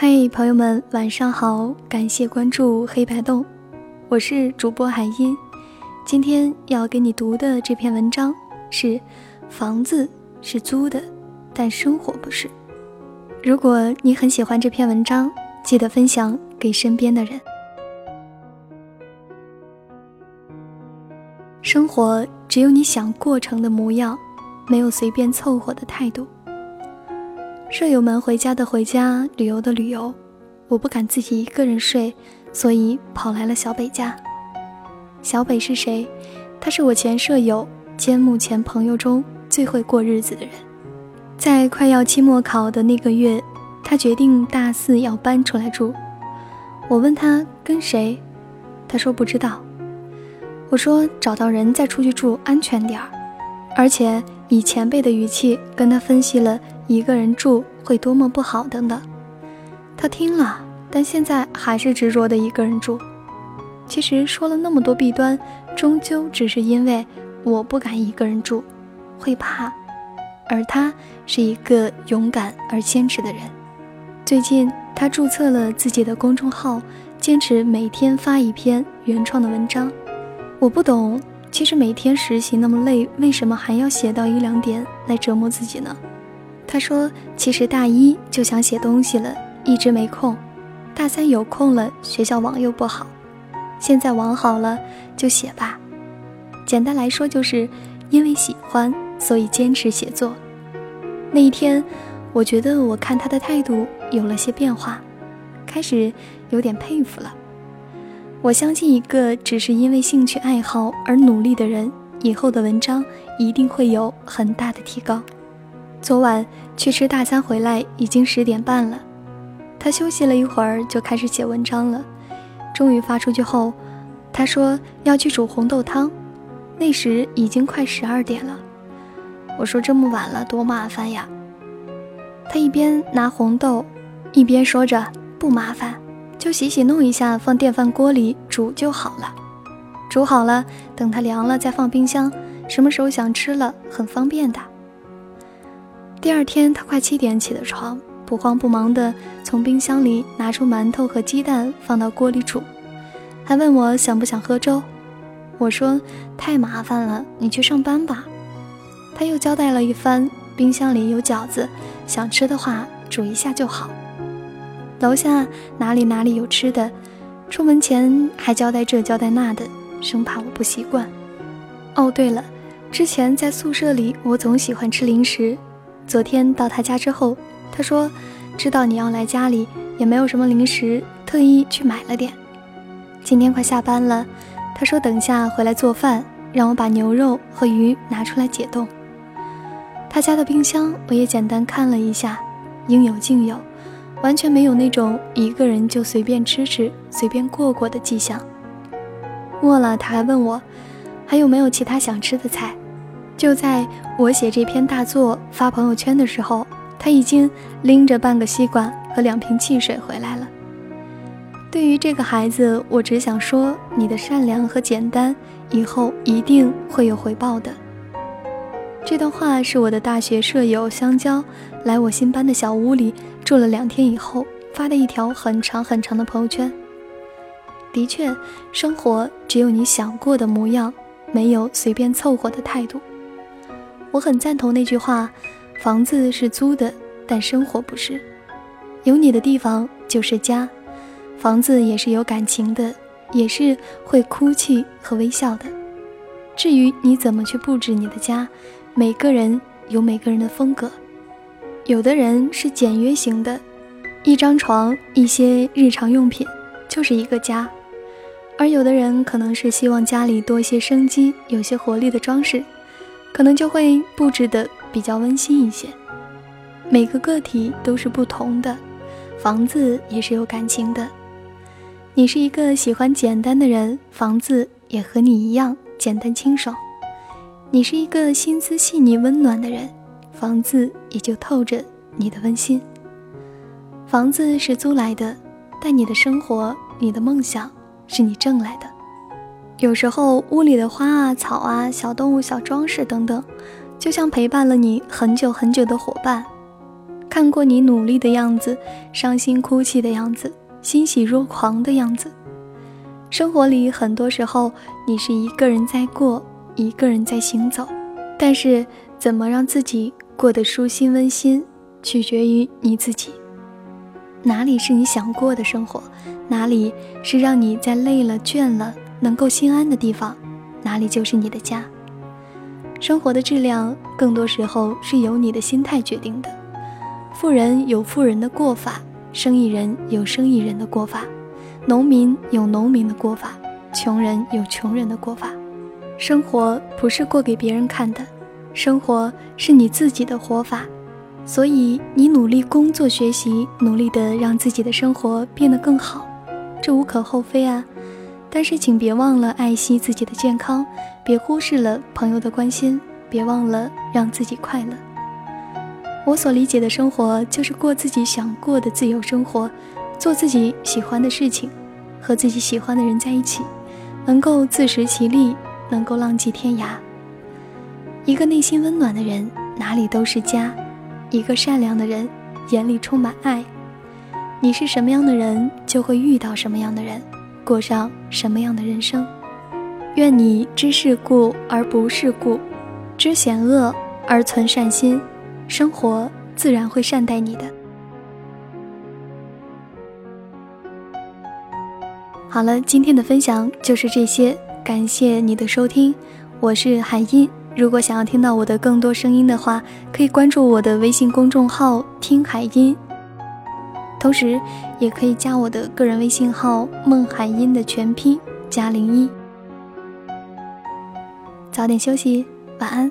嘿，朋友们，晚上好！感谢关注黑白洞，我是主播海音。今天要给你读的这篇文章是：房子是租的，但生活不是。如果你很喜欢这篇文章，记得分享给身边的人。生活只有你想过成的模样，没有随便凑合的态度。舍友们回家的回家，旅游的旅游，我不敢自己一个人睡，所以跑来了小北家。小北是谁？他是我前舍友兼目前朋友中最会过日子的人。在快要期末考的那个月，他决定大四要搬出来住。我问他跟谁，他说不知道。我说找到人再出去住安全点儿，而且以前辈的语气跟他分析了。一个人住会多么不好等等，他听了，但现在还是执着的一个人住。其实说了那么多弊端，终究只是因为我不敢一个人住，会怕。而他是一个勇敢而坚持的人。最近他注册了自己的公众号，坚持每天发一篇原创的文章。我不懂，其实每天实习那么累，为什么还要写到一两点来折磨自己呢？他说：“其实大一就想写东西了，一直没空。大三有空了，学校网又不好。现在网好了，就写吧。简单来说，就是因为喜欢，所以坚持写作。那一天，我觉得我看他的态度有了些变化，开始有点佩服了。我相信，一个只是因为兴趣爱好而努力的人，以后的文章一定会有很大的提高。”昨晚去吃大餐回来已经十点半了，他休息了一会儿就开始写文章了。终于发出去后，他说要去煮红豆汤，那时已经快十二点了。我说这么晚了多麻烦呀。他一边拿红豆，一边说着不麻烦，就洗洗弄一下放电饭锅里煮就好了。煮好了，等它凉了再放冰箱，什么时候想吃了很方便的。第二天，他快七点起的床，不慌不忙地从冰箱里拿出馒头和鸡蛋放到锅里煮，还问我想不想喝粥。我说太麻烦了，你去上班吧。他又交代了一番，冰箱里有饺子，想吃的话煮一下就好。楼下哪里哪里有吃的，出门前还交代这交代那的，生怕我不习惯。哦，对了，之前在宿舍里，我总喜欢吃零食。昨天到他家之后，他说：“知道你要来家里，也没有什么零食，特意去买了点。”今天快下班了，他说：“等下回来做饭，让我把牛肉和鱼拿出来解冻。”他家的冰箱我也简单看了一下，应有尽有，完全没有那种一个人就随便吃吃、随便过过的迹象。末了，他还问我还有没有其他想吃的菜。就在我写这篇大作发朋友圈的时候，他已经拎着半个西瓜和两瓶汽水回来了。对于这个孩子，我只想说，你的善良和简单，以后一定会有回报的。这段话是我的大学舍友香蕉来我新搬的小屋里住了两天以后发的一条很长很长的朋友圈。的确，生活只有你想过的模样，没有随便凑合的态度。我很赞同那句话：“房子是租的，但生活不是。有你的地方就是家，房子也是有感情的，也是会哭泣和微笑的。至于你怎么去布置你的家，每个人有每个人的风格。有的人是简约型的，一张床、一些日常用品就是一个家；而有的人可能是希望家里多一些生机，有些活力的装饰。”可能就会布置的比较温馨一些。每个个体都是不同的，房子也是有感情的。你是一个喜欢简单的人，房子也和你一样简单清爽。你是一个心思细腻温暖的人，房子也就透着你的温馨。房子是租来的，但你的生活、你的梦想是你挣来的。有时候，屋里的花啊、草啊、小动物、小装饰等等，就像陪伴了你很久很久的伙伴。看过你努力的样子，伤心哭泣的样子，欣喜若狂的样子。生活里很多时候，你是一个人在过，一个人在行走。但是，怎么让自己过得舒心温馨，取决于你自己。哪里是你想过的生活，哪里是让你在累了倦了能够心安的地方，哪里就是你的家。生活的质量，更多时候是由你的心态决定的。富人有富人的过法，生意人有生意人的过法。农民有农民的过法，穷人有穷人的过法。生活不是过给别人看的，生活是你自己的活法。所以你努力工作学习，努力的让自己的生活变得更好，这无可厚非啊。但是请别忘了爱惜自己的健康，别忽视了朋友的关心，别忘了让自己快乐。我所理解的生活，就是过自己想过的自由生活。做自己喜欢的事情，和自己喜欢的人在一起，能够自食其力，能够浪迹天涯。一个内心温暖的人，哪里都是家；一个善良的人，眼里充满爱。你是什么样的人，就会遇到什么样的人，过上什么样的人生。愿你知世故而不世故，知险恶而存善心，生活自然会善待你的。好了，今天的分享就是这些，感谢你的收听，我是海音。如果想要听到我的更多声音的话，可以关注我的微信公众号“听海音”，同时也可以加我的个人微信号“孟海音”的全拼加零一。早点休息，晚安。